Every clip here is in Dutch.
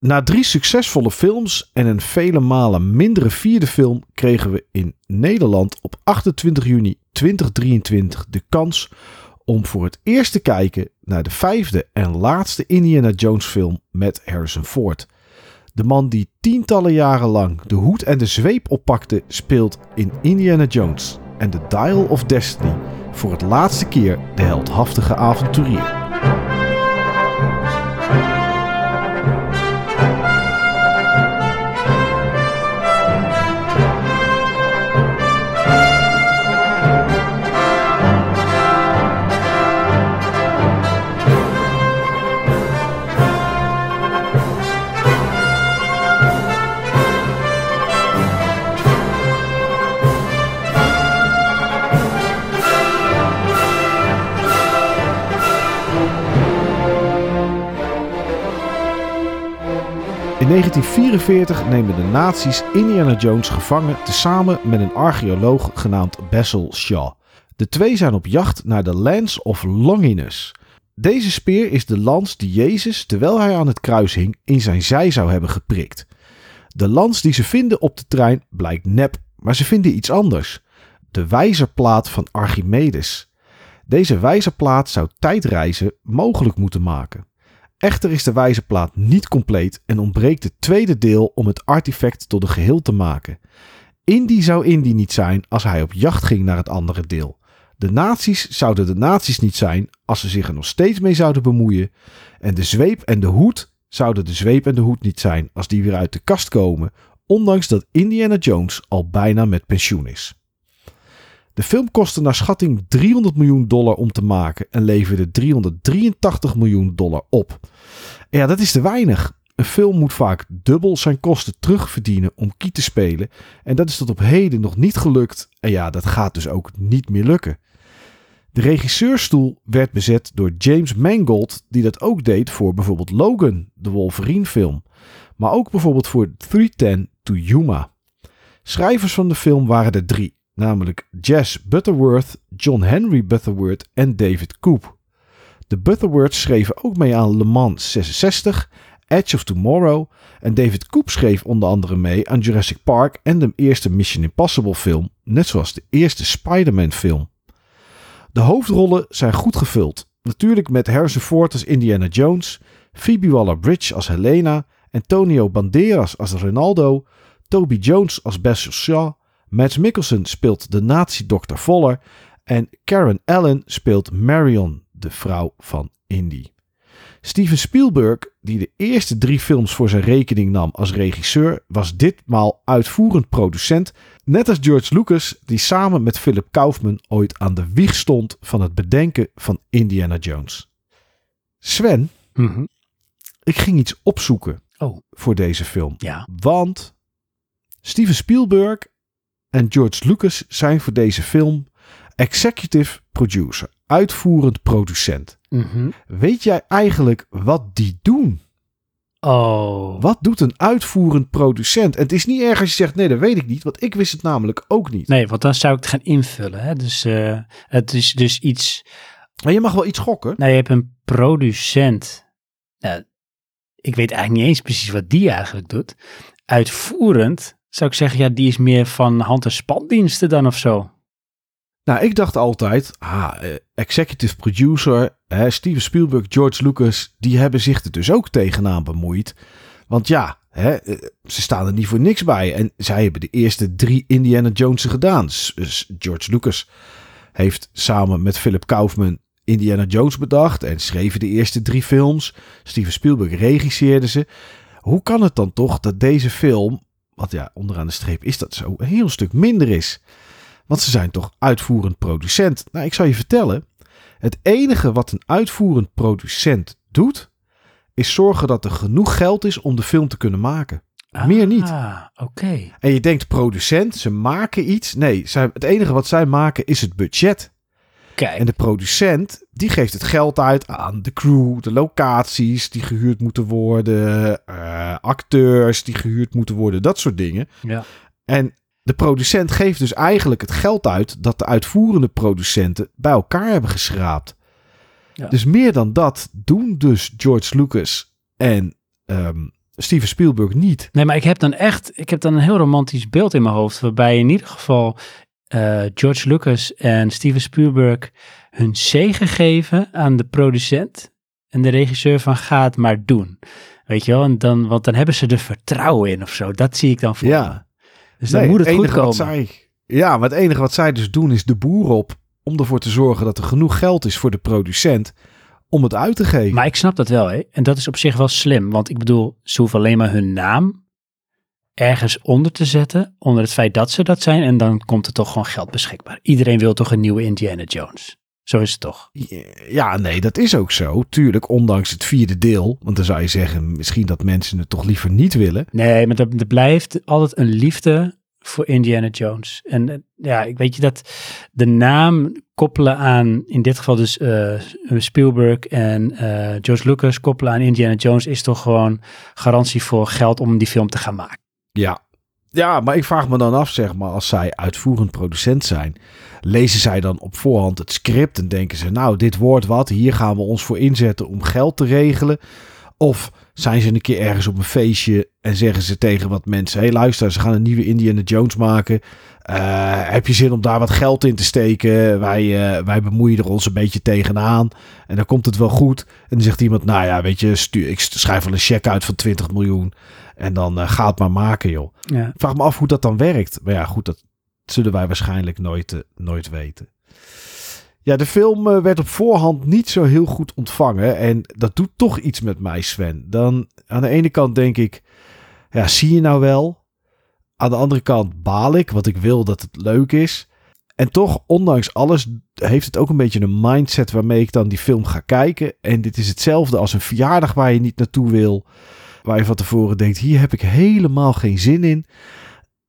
Na drie succesvolle films en een vele malen mindere vierde film kregen we in Nederland op 28 juni 2023 de kans om voor het eerst te kijken naar de vijfde en laatste Indiana Jones film met Harrison Ford. De man die tientallen jaren lang de hoed en de zweep oppakte, speelt in Indiana Jones en The Dial of Destiny voor het laatste keer de heldhaftige avonturier. 1944 nemen de nazi's Indiana Jones gevangen tezamen met een archeoloog genaamd Basil Shaw. De twee zijn op jacht naar de Lance of Longinus. Deze speer is de lans die Jezus, terwijl hij aan het kruis hing, in zijn zij zou hebben geprikt. De lans die ze vinden op de trein blijkt nep, maar ze vinden iets anders. De wijzerplaat van Archimedes. Deze wijzerplaat zou tijdreizen mogelijk moeten maken. Echter is de wijzerplaat niet compleet en ontbreekt het tweede deel om het artefact tot een geheel te maken. Indy zou Indy niet zijn als hij op jacht ging naar het andere deel. De nazi's zouden de nazi's niet zijn als ze zich er nog steeds mee zouden bemoeien. En de zweep en de hoed zouden de zweep en de hoed niet zijn als die weer uit de kast komen, ondanks dat Indiana Jones al bijna met pensioen is. De film kostte naar schatting 300 miljoen dollar om te maken en leverde 383 miljoen dollar op. Ja, dat is te weinig. Een film moet vaak dubbel zijn kosten terugverdienen om kiet te spelen. En dat is tot op heden nog niet gelukt. En ja, dat gaat dus ook niet meer lukken. De regisseurstoel werd bezet door James Mangold, die dat ook deed voor bijvoorbeeld Logan, de Wolverine film. Maar ook bijvoorbeeld voor 310 to Yuma. Schrijvers van de film waren er drie namelijk Jess Butterworth, John Henry Butterworth en David Koop. De Butterworths schreven ook mee aan Le Mans 66, Edge of Tomorrow en David Koop schreef onder andere mee aan Jurassic Park en de eerste Mission Impossible film, net zoals de eerste Spider-Man film. De hoofdrollen zijn goed gevuld, natuurlijk met Harrison Ford als Indiana Jones, Phoebe Waller-Bridge als Helena, Antonio Banderas als Ronaldo, Toby Jones als Basil Shaw Mads Mikkelsen speelt de nazi-dokter Voller. En Karen Allen speelt Marion, de vrouw van Indy. Steven Spielberg, die de eerste drie films voor zijn rekening nam als regisseur, was ditmaal uitvoerend producent. Net als George Lucas, die samen met Philip Kaufman ooit aan de wieg stond van het bedenken van Indiana Jones. Sven, Mhm. ik ging iets opzoeken Oh, voor deze film. ja. Want Steven Spielberg en George Lucas zijn voor deze film executive producer, uitvoerend producent. Mhm. Weet jij eigenlijk wat die doen? Oh. Wat doet een uitvoerend producent? En het is niet erg als je zegt, nee, dat weet ik niet, want ik wist het namelijk ook niet. Nee, want dan zou ik het gaan invullen. Hè? Dus eh, het is dus iets... Maar je mag wel iets gokken. Nou, je hebt een producent. Nou, ik weet eigenlijk niet eens precies wat die eigenlijk doet. Uitvoerend zou ik zeggen, ja, die is meer van hand- en spandiensten dan of zo. Nou, ik dacht altijd, ah, eh, executive producer, Steven Spielberg, George Lucas, die hebben zich er dus ook tegenaan bemoeid. Want ja, hè, eh, ze staan er niet voor niks bij. En zij hebben de eerste drie Indiana Jones'en gedaan. George Lucas heeft samen met Philip Kaufman Indiana Jones bedacht en schreven de eerste drie films. Steven Spielberg regisseerde ze. Hoe kan het dan toch dat deze film, want ja, onderaan de streep is dat zo, een heel stuk minder is? Want ze zijn toch uitvoerend producent. Nou, ik zal je vertellen. Het enige wat een uitvoerend producent doet, is zorgen dat er genoeg geld is om de film te kunnen maken. Meer niet. Ah, oké. En je denkt producent, ze maken iets. Nee, zij, het enige wat zij maken is het budget. Kijk, En de producent, die geeft het geld uit aan de crew, de locaties die gehuurd moeten worden, eh, acteurs die gehuurd moeten worden, dat soort dingen. ja. En de producent geeft dus eigenlijk het geld uit dat de uitvoerende producenten bij elkaar hebben geschraapt. Ja. Dus meer dan dat doen dus George Lucas en ehm, Steven Spielberg niet. Nee, maar ik heb dan echt, ik heb dan een heel romantisch beeld in mijn hoofd, waarbij in ieder geval eh, George Lucas en Steven Spielberg hun zegen geven aan de producent en de regisseur van ga het maar doen. Weet je wel, en dan, want dan hebben ze er vertrouwen in of zo. Dat zie ik dan voor me. Ja. Dus dan moet het goed komen. wat zij, ja, maar het enige wat zij dus doen is de boer op om ervoor te zorgen dat er genoeg geld is voor de producent om het uit te geven. Maar ik snap dat wel, hè. En dat is op zich wel slim. Want ik bedoel, ze hoeven alleen maar hun naam ergens onder te zetten. Onder het feit dat ze dat zijn. En dan komt er toch gewoon geld beschikbaar. Iedereen wil toch een nieuwe Indiana Jones. Zo is het toch? Ja, nee, dat is ook zo. Tuurlijk, ondanks het vierde deel. Want dan zou je zeggen, misschien dat mensen het toch liever niet willen. Nee, maar er, blijft altijd een liefde voor Indiana Jones. En eh, ja, ik weet je dat de naam koppelen aan, in dit geval dus eh, Spielberg en eh, George Lucas koppelen aan Indiana Jones is toch gewoon garantie voor geld om die film te gaan maken. Ja. Ja, maar ik vraag me dan af, zeg maar, als zij uitvoerend producent zijn, lezen zij dan op voorhand het script en denken ze, nou, dit wordt wat, hier gaan we ons voor inzetten om geld te regelen? Of zijn ze een keer ergens op een feestje en zeggen ze tegen wat mensen, hé hey, luister, ze gaan een nieuwe Indiana Jones maken. Eh, heb je zin om daar wat geld in te steken? Wij, eh, wij bemoeien er ons een beetje tegenaan. En dan komt het wel goed. En dan zegt iemand, nou ja, weet je, stuur, ik schrijf wel een cheque uit van 20 miljoen. En dan uh, ga het maar maken, joh. Ja. Vraag me af hoe dat dan werkt. Maar ja, goed, dat zullen wij waarschijnlijk nooit, nooit weten. Ja, de film werd op voorhand niet zo heel goed ontvangen. En dat doet toch iets met mij, Sven. Dan aan de ene kant denk ik, ja, zie je nou wel? Aan de andere kant baal ik, want ik wil dat het leuk is. En toch, ondanks alles, heeft het ook een beetje een mindset waarmee ik dan die film ga kijken. En dit is hetzelfde als een verjaardag waar je niet naartoe wil. Waar je van tevoren denkt, hier heb ik helemaal geen zin in.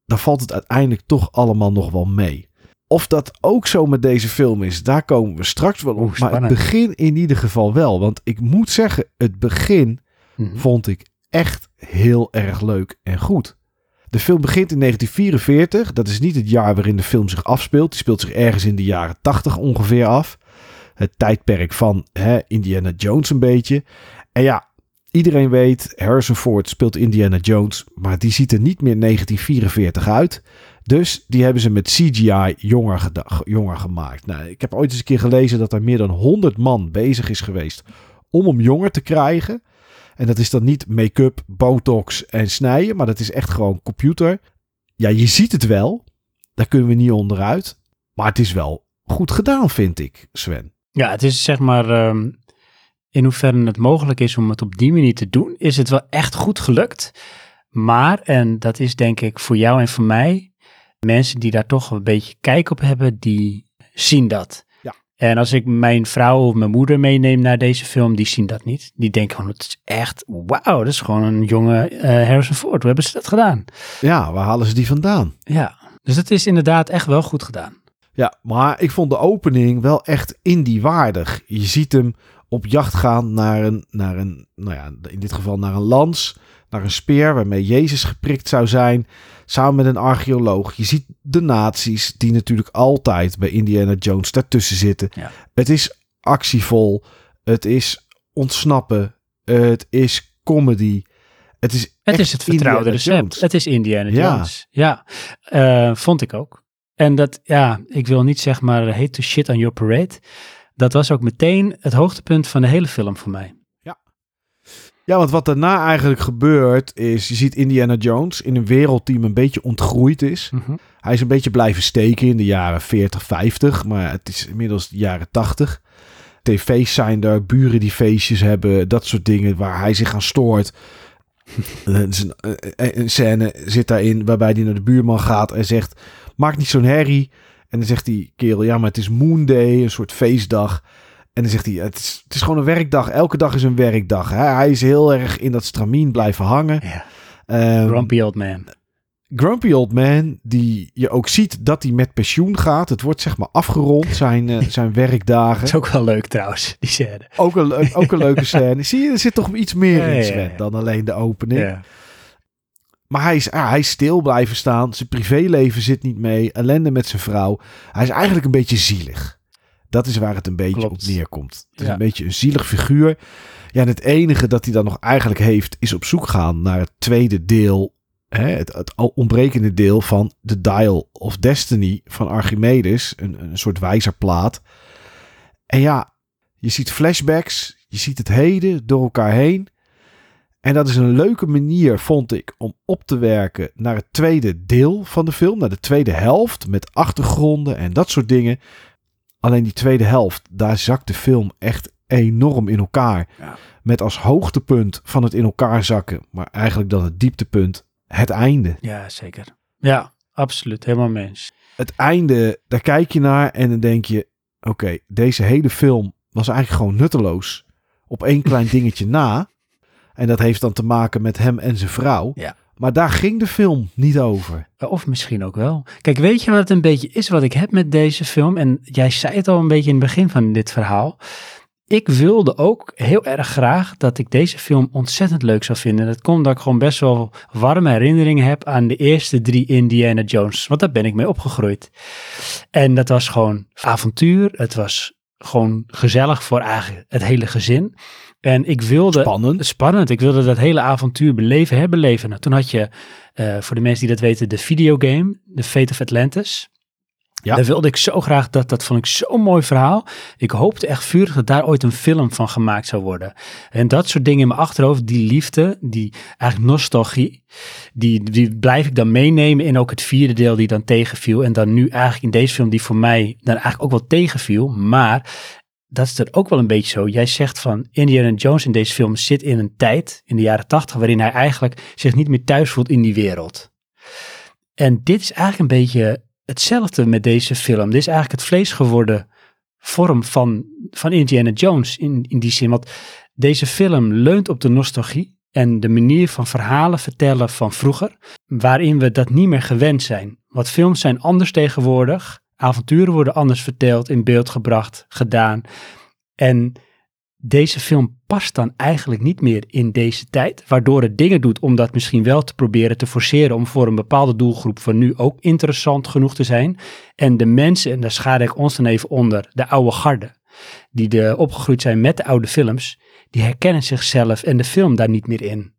Dan valt het uiteindelijk toch allemaal nog wel mee. Of dat ook zo met deze film is, daar komen we straks wel op. Maar het begin in ieder geval wel. Want ik moet zeggen, het begin Mhm. vond ik echt heel erg leuk en goed. De film begint in 1944. Dat is niet het jaar waarin de film zich afspeelt. Die speelt zich ergens in de jaren 80 ongeveer af. Het tijdperk van hè, Indiana Jones een beetje. En ja, iedereen weet, Harrison Ford speelt Indiana Jones. Maar die ziet er niet meer 1944 uit. Dus die hebben ze met CGI jonger, jonger gemaakt. Nou, ik heb ooit eens een keer gelezen dat er meer dan 100 man bezig is geweest om hem jonger te krijgen. En dat is dan niet make-up, botox en snijden, maar dat is echt gewoon computer. Ja, je ziet het wel. Daar kunnen we niet onderuit. Maar het is wel goed gedaan, vind ik, Sven. Ja, het is zeg maar, um, in hoeverre het mogelijk is om het op die manier te doen, is het wel echt goed gelukt. Maar, en dat is denk ik voor jou en voor mij, mensen die daar toch een beetje kijk op hebben, die zien dat. En als ik mijn vrouw of mijn moeder meeneem naar deze film, die zien dat niet. Die denken gewoon, het is echt, wauw, dat is gewoon een jonge uh, Harrison Ford. Hoe hebben ze dat gedaan? Ja, waar halen ze die vandaan? Ja, dus het is inderdaad echt wel goed gedaan. Ja, maar ik vond de opening wel echt indie-waardig. Je ziet hem op jacht gaan naar een, naar een, nou ja, in dit geval naar een lans, naar een speer waarmee Jezus geprikt zou zijn, samen met een archeoloog. Je ziet de nazi's, die natuurlijk altijd bij Indiana Jones daartussen zitten. Ja. Het is actievol, het is ontsnappen, het is comedy. Het is, het is het vertrouwde recept. Jones. Het is Indiana Jones. Ja, ja. Uh, vond ik ook. En dat, ja, ik wil niet zeg maar hate to shit on your parade. Dat was ook meteen het hoogtepunt van de hele film voor mij. Ja. Want wat daarna eigenlijk gebeurt is, je ziet Indiana Jones in een wereld die een beetje ontgroeid is. Mm -hmm. Hij is een beetje blijven steken in de jaren 40, 50, maar het is inmiddels de jaren 80. TV's zijn er, buren die feestjes hebben, dat soort dingen waar hij zich aan stoort. een, een scène zit daarin waarbij hij naar de buurman gaat en zegt: Maak niet zo'n herrie. En dan zegt die kerel: Ja, maar het is Moon Day, een soort feestdag. En dan zegt hij: Het is, het is gewoon een werkdag. Elke dag is een werkdag. Hij, hij is heel erg in dat stramien blijven hangen. Ja. Um, Grumpy old man. Grumpy Old Man, die je ook ziet dat hij met pensioen gaat. Het wordt zeg maar afgerond, zijn, uh, zijn werkdagen. Dat is ook wel leuk trouwens, die scène. Ook een, ook een leuke scène. Zie je, er zit toch iets meer Ja, in ja, Sven ja. dan alleen de opening. Ja. Maar hij is, ja, hij is stil blijven staan. Zijn privéleven zit niet mee. Ellende met zijn vrouw. Hij is eigenlijk een beetje zielig. Dat is waar het een beetje Klopt. op neerkomt. Het is Ja. een beetje een zielig figuur. Ja, en het enige dat hij dan nog eigenlijk heeft, is op zoek gaan naar het tweede deel. Hè, het, het ontbrekende deel van The Dial of Destiny van Archimedes. Een, een soort wijzerplaat. En ja, je ziet flashbacks. Je ziet het heden door elkaar heen. En dat is een leuke manier, vond ik, om op te werken naar het tweede deel van de film. Naar de tweede helft met achtergronden en dat soort dingen. Alleen die tweede helft, daar zakt de film echt enorm in elkaar. Ja. Met als hoogtepunt van het in elkaar zakken, maar eigenlijk dan het dieptepunt, het einde. Ja, zeker. Ja, absoluut. Helemaal mens. Het einde, daar kijk je naar en dan denk je, oké, deze hele film was eigenlijk gewoon nutteloos. Op één klein dingetje na. En dat heeft dan te maken met hem en zijn vrouw. Ja. Maar daar ging de film niet over. Of misschien ook wel. Kijk, weet je wat het een beetje is wat ik heb met deze film? En jij zei het al een beetje in het begin van dit verhaal. Ik wilde ook heel erg graag dat ik deze film ontzettend leuk zou vinden. Dat komt dat ik gewoon best wel warme herinneringen heb aan de eerste drie Indiana Jones. Want daar ben ik mee opgegroeid. En dat was gewoon avontuur. Het was gewoon gezellig voor eigenlijk het hele gezin. En ik wilde Spannend. spannend. Ik wilde dat hele avontuur beleven, herbeleven. Nou, toen had je, eh, voor de mensen die dat weten, de videogame, The Fate of Atlantis. Ja. Daar wilde ik zo graag, dat, dat vond ik zo'n mooi verhaal. Ik hoopte echt vurig dat daar ooit een film van gemaakt zou worden. En dat soort dingen in mijn achterhoofd, die liefde, die eigenlijk nostalgie, die, die blijf ik dan meenemen in ook het vierde deel die dan tegenviel. En dan nu eigenlijk in deze film die voor mij dan eigenlijk ook wel tegenviel. Maar dat is er ook wel een beetje zo. Jij zegt van Indiana Jones in deze film zit in een tijd, in de jaren tachtig, waarin hij eigenlijk zich niet meer thuis voelt in die wereld. En dit is eigenlijk een beetje hetzelfde met deze film. Dit is eigenlijk het vlees geworden vorm van, van Indiana Jones in, in die zin. Want deze film leunt op de nostalgie en de manier van verhalen vertellen van vroeger, waarin we dat niet meer gewend zijn. Want films zijn anders tegenwoordig. Avonturen worden anders verteld, in beeld gebracht, gedaan. En deze film past dan eigenlijk niet meer in deze tijd, waardoor het dingen doet om dat misschien wel te proberen te forceren om voor een bepaalde doelgroep van nu ook interessant genoeg te zijn. En de mensen, en daar schaar ik ons dan even onder, de oude garde, die de, opgegroeid zijn met de oude films, die herkennen zichzelf en de film daar niet meer in.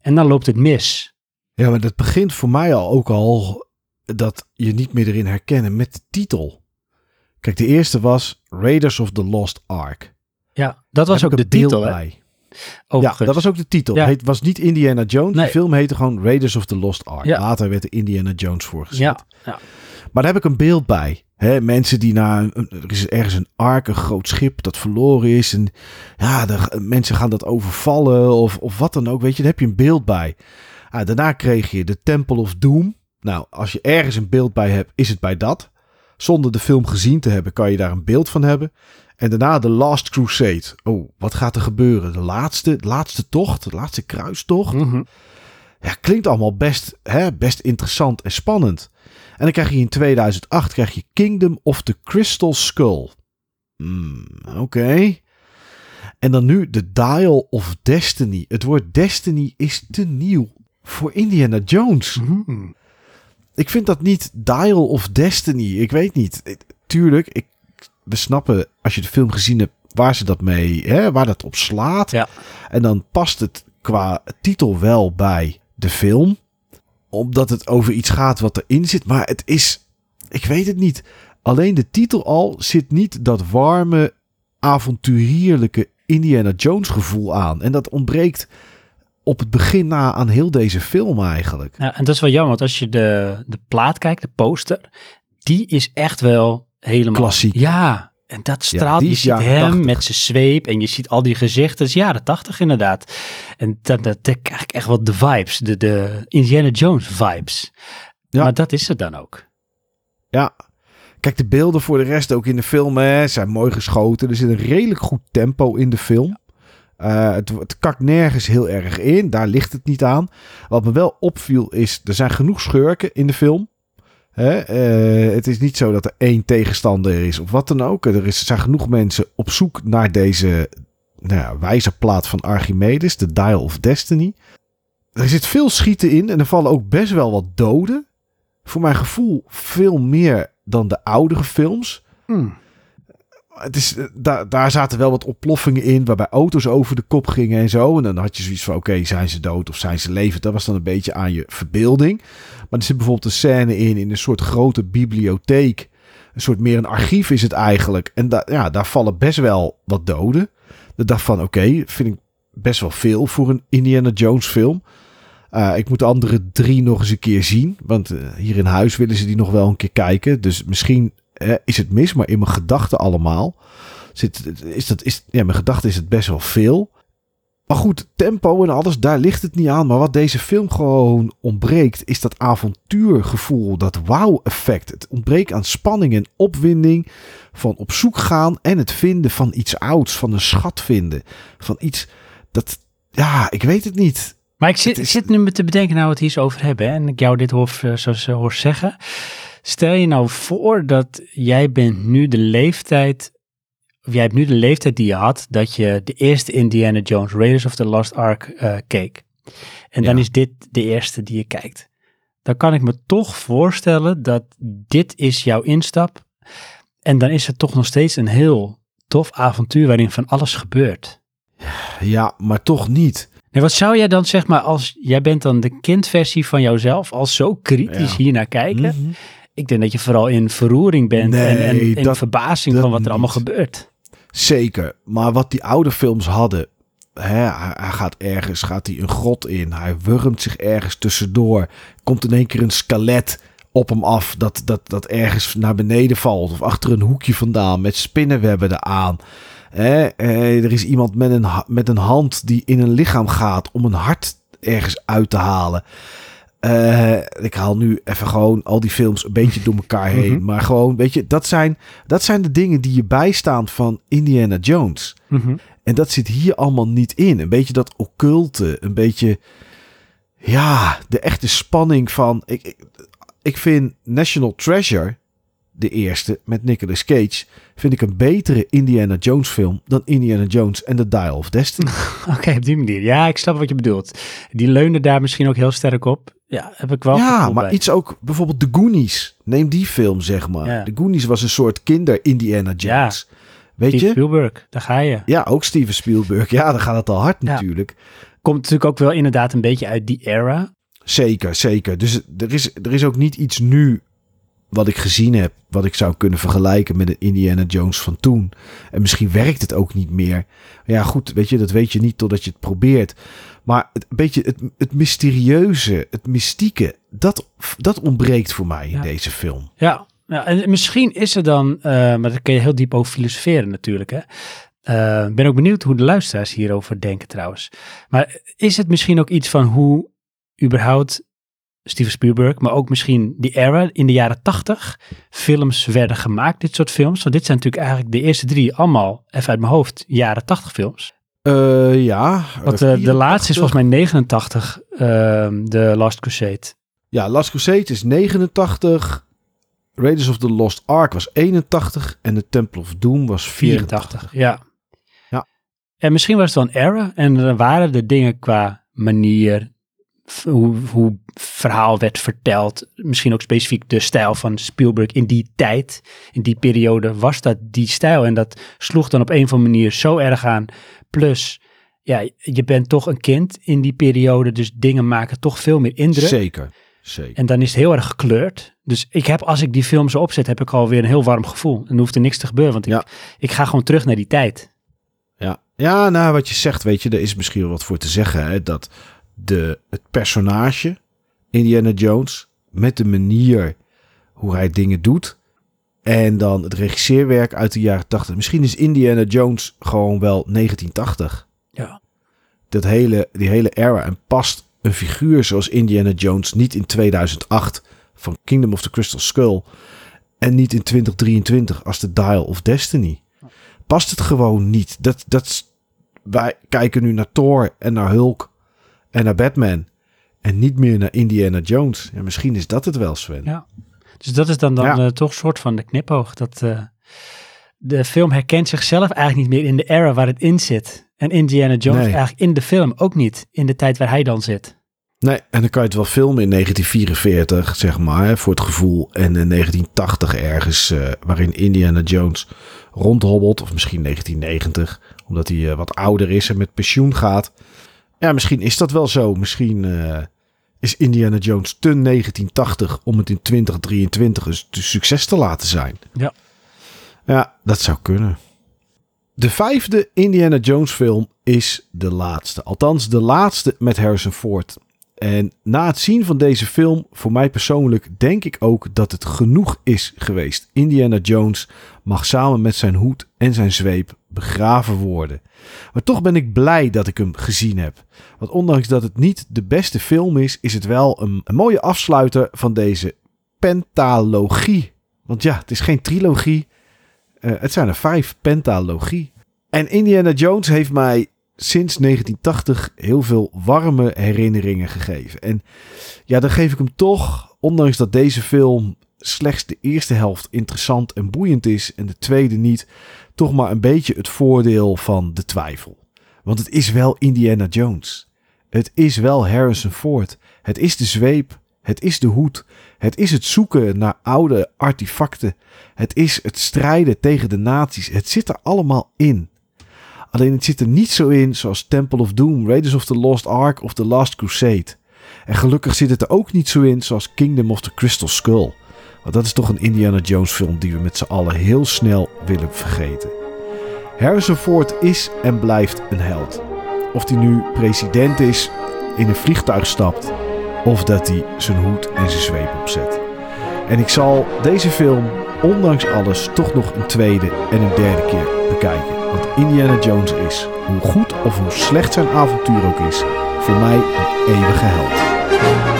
En dan loopt het mis. Ja, maar dat begint voor mij al ook al dat je niet meer erin herkennen met de titel. Kijk, de eerste was Raiders of the Lost Ark. Ja, dat was Heb ook de titel. bij. Ja, dat was ook de titel. Ja. Het was niet Indiana Jones. Nee. De film heette gewoon Raiders of the Lost Ark. Ja. Later werd er Indiana Jones voorgezet. Ja, ja. Maar daar heb ik een beeld bij. Hè, mensen die naar er is ergens een ark, een groot schip dat verloren is. En ja, de, mensen gaan dat overvallen of, of wat dan ook. Weet je, daar heb je een beeld bij. Ah, daarna kreeg je de Temple of Doom. Nou, als je ergens een beeld bij hebt, is het bij dat. Zonder de film gezien te hebben, kan je daar een beeld van hebben. En daarna de Last Crusade. Oh, wat gaat er gebeuren? De laatste, de laatste tocht, de laatste kruistocht. Mhm. Ja, klinkt allemaal best, hè, best interessant en spannend. En dan krijg je in 2008 krijg je Kingdom of the Crystal Skull. Hmm, Oké. En dan nu The Dial of Destiny. Het woord Destiny is te nieuw voor Indiana Jones. Mhm. Ik vind dat niet Dial of Destiny. Ik weet niet. Ik- tuurlijk, ik, we snappen als je de film gezien hebt waar ze dat mee, hè, waar dat op slaat. Ja. En dan past het qua titel wel bij de film. Omdat het over iets gaat wat erin zit. Maar het is, ik weet het niet. Alleen de titel al zit niet dat warme, avonturierlijke Indiana Jones gevoel aan. En dat ontbreekt op het begin na aan heel deze film eigenlijk. Ja, en dat is wel jammer, want als je de, de plaat kijkt, de poster, die is echt wel helemaal... Klassiek. Ja, en dat straalt. die je ziet hem 80. met zijn zweep en je ziet al die gezichten. Is jaren tachtig inderdaad. En dat, dat, dat krijg ik echt wel de vibes, de, de Indiana Jones vibes. Ja. Maar dat is het dan ook. Ja. Kijk, de beelden voor de rest ook in de film hè, zijn mooi geschoten. Er zit een redelijk goed tempo in de film. Eh, het, kakt nergens heel erg in. Daar ligt het niet aan. Wat me wel opviel is, er zijn genoeg schurken in de film. Hè? eh, het is niet zo dat er één tegenstander is of wat dan ook. Er, is, zijn genoeg mensen op zoek naar deze nou ja, wijzerplaat van Archimedes, de Dial of Destiny. Er zit veel schieten in en er vallen ook best wel wat doden. Voor mijn gevoel veel meer dan de oudere films. Hmm. Het is, daar, daar zaten wel wat ontploffingen in, waarbij auto's over de kop gingen en zo. En dan had je zoiets van, oké, zijn ze dood of zijn ze levend? Dat was dan een beetje aan je verbeelding. Maar er zit bijvoorbeeld een scène in, in een soort grote bibliotheek. Een soort meer een archief is het eigenlijk. En da ja, daar vallen best wel wat doden. Dat dacht van, oké, vind ik best wel veel voor een Indiana Jones film. Uh, ik moet de andere drie nog eens een keer zien. Want uh, hier in huis willen ze die nog wel een keer kijken. Dus misschien is het mis, maar in mijn gedachten allemaal. Zit, is dat, is, ja, mijn gedachten is het best wel veel. Maar goed, tempo en alles, daar ligt het niet aan. Maar wat deze film gewoon ontbreekt, is dat avontuurgevoel, dat wow-effect. Het ontbreekt aan spanning en opwinding van op zoek gaan en het vinden van iets ouds, van een schat vinden. Van iets dat, ja, ik weet het niet. Maar ik zit, is... zit nu te bedenken, nou we het hier zo over hebben, hè, en ik jou dit hoor, zoals hoor zeggen. Stel je nou voor dat jij bent nu de leeftijd, of jij hebt nu de leeftijd die je had, dat je de eerste Indiana Jones Raiders of the Lost Ark uh, keek. En dan is dit de eerste die je kijkt. Dan kan ik me toch voorstellen dat dit is jouw instap. En dan is het toch nog steeds een heel tof avontuur waarin van alles gebeurt. Ja, maar toch niet. Nee, wat zou jij dan zeg maar als jij bent dan de kindversie van jouzelf, als zo kritisch ja. hier naar kijken? Mm -hmm. Ik denk dat je vooral in verroering bent nee, en, en, en dat, verbazing van wat er allemaal gebeurt. Zeker, maar wat die oude films hadden, hè, hij, hij, gaat ergens, gaat hij een grot in, hij wurmt zich ergens tussendoor, komt in één keer een skelet op hem af dat, dat, dat ergens naar beneden valt of achter een hoekje vandaan met spinnenwebben eraan. Hè, eh, er is iemand met een, met een hand die in een lichaam gaat om een hart ergens uit te halen. Uh, ik haal nu even gewoon al die films een beetje door elkaar heen. Mm -hmm. Maar gewoon, weet je, dat zijn, dat zijn de dingen die je bijstaan van Indiana Jones. Mm -hmm. En dat zit hier allemaal niet in. Een beetje dat occulte, een beetje, ja, de echte spanning van. Ik, ik, ik vind National Treasure, de eerste met Nicolas Cage, vind ik een betere Indiana Jones film dan Indiana Jones en The Dial of Destiny. Oké, okay, op die manier. Ja, ik snap wat je bedoelt. Die leunen daar misschien ook heel sterk op. Ja, heb ik wel. Ja, maar bij. iets ook, bijvoorbeeld The Goonies. Neem die film, zeg maar. Ja. The Goonies was een soort kinder Indiana Jones. Ja. Weet Steve je? Spielberg, daar ga je. Ja, ook Steven Spielberg. Ja, dan gaat het al hard ja. natuurlijk. Komt natuurlijk ook wel inderdaad een beetje uit die era. Zeker, zeker. Dus er is, er is ook niet iets nu wat ik gezien heb, wat ik zou kunnen vergelijken met de Indiana Jones van toen. En misschien werkt het ook niet meer. Ja, goed, weet je, dat weet je niet totdat je het probeert. Maar het, een beetje het, het mysterieuze, het mystieke, dat, dat ontbreekt voor mij in ja. deze film. Ja, ja, en misschien is er dan, uh, maar daar kun je heel diep over filosoferen natuurlijk. Ik uh, ben ook benieuwd hoe de luisteraars hierover denken trouwens. Maar is het misschien ook iets van hoe überhaupt Steven Spielberg, maar ook misschien die era in de jaren tachtig films werden gemaakt, dit soort films. Want dit zijn natuurlijk eigenlijk de eerste drie allemaal, even uit mijn hoofd, jaren tachtig films. Uh, ja. Want uh, de laatste is volgens mij 89, uh, de Last Crusade. Ja, Last Crusade is 89. Raiders of the Lost Ark was 81 en de Temple of Doom was 84. 84, ja. Ja. En misschien was het wel een era en dan waren de dingen qua manier, hoe, hoe verhaal werd verteld. Misschien ook specifiek de stijl van Spielberg in die tijd, in die periode, was dat die stijl. En dat sloeg dan op een of andere manier zo erg aan. Plus, ja, je bent toch een kind in die periode, dus dingen maken toch veel meer indruk. Zeker, zeker. En dan is het heel erg gekleurd. Dus ik heb, als ik die film zo opzet, heb ik alweer een heel warm gevoel. En dan hoeft er niks te gebeuren, want ik, Ja. ik ga gewoon terug naar die tijd. Ja. ja, nou wat je zegt, weet je, er is misschien wel wat voor te zeggen. Hè, dat de, het personage, Indiana Jones, met de manier hoe hij dingen doet. En dan het regisseerwerk uit de jaren 80. Misschien is Indiana Jones gewoon wel 1980. Ja. Dat hele, die hele era. En past een figuur zoals Indiana Jones niet in 2008 van Kingdom of the Crystal Skull. En niet in 2023 als The Dial of Destiny. Past het gewoon niet. Dat, dat, wij kijken nu naar Thor en naar Hulk en naar Batman. En niet meer naar Indiana Jones. Ja, misschien is dat het wel, Sven. Ja. Dus dat is dan, dan Ja. eh, toch een soort van de knipoog. Dat eh, de film herkent zichzelf eigenlijk niet meer in de era waar het in zit. En Indiana Jones Nee. eigenlijk in de film ook niet. In de tijd waar hij dan zit. Nee, en dan kan je het wel filmen in 1944, zeg maar, voor het gevoel. En in 1980 ergens, uh, waarin Indiana Jones rondhobbelt. Of misschien 1990, omdat hij wat ouder is en met pensioen gaat. Ja, misschien is dat wel zo. Misschien uh, is Indiana Jones te 1980 om het in 2023 een succes te laten zijn. Ja. Ja, dat zou kunnen. De vijfde Indiana Jones film is de laatste. Althans, de laatste met Harrison Ford. En na het zien van deze film, voor mij persoonlijk, denk ik ook dat het genoeg is geweest. Indiana Jones mag samen met zijn hoed en zijn zweep begraven worden. Maar toch ben ik blij dat ik hem gezien heb. Want ondanks dat het niet de beste film is, is het wel een, mooie afsluiter van deze pentalogie. Want ja, het is geen trilogie. Uh, het zijn er vijf pentalogie. En Indiana Jones heeft mij sinds 1980 heel veel warme herinneringen gegeven. En ja, dan geef ik hem toch, ondanks dat deze film slechts de eerste helft interessant en boeiend is en de tweede niet, toch maar een beetje het voordeel van de twijfel. Want het is wel Indiana Jones. Het is wel Harrison Ford. Het is de zweep. Het is de hoed. Het is het zoeken naar oude artefacten. Het is het strijden tegen de nazi's. Het zit er allemaal in. Alleen het zit er niet zo in zoals Temple of Doom, Raiders of the Lost Ark of The Last Crusade. En gelukkig zit het er ook niet zo in zoals Kingdom of the Crystal Skull. Want dat is toch een Indiana Jones film die we met z'n allen heel snel willen vergeten. Harrison Ford is en blijft een held. Of hij nu president is, in een vliegtuig stapt of dat hij zijn hoed en zijn zweep opzet. En ik zal deze film, ondanks alles, toch nog een tweede en een derde keer bekijken. Want Indiana Jones is, hoe goed of hoe slecht zijn avontuur ook is, voor mij een eeuwige held. thank you.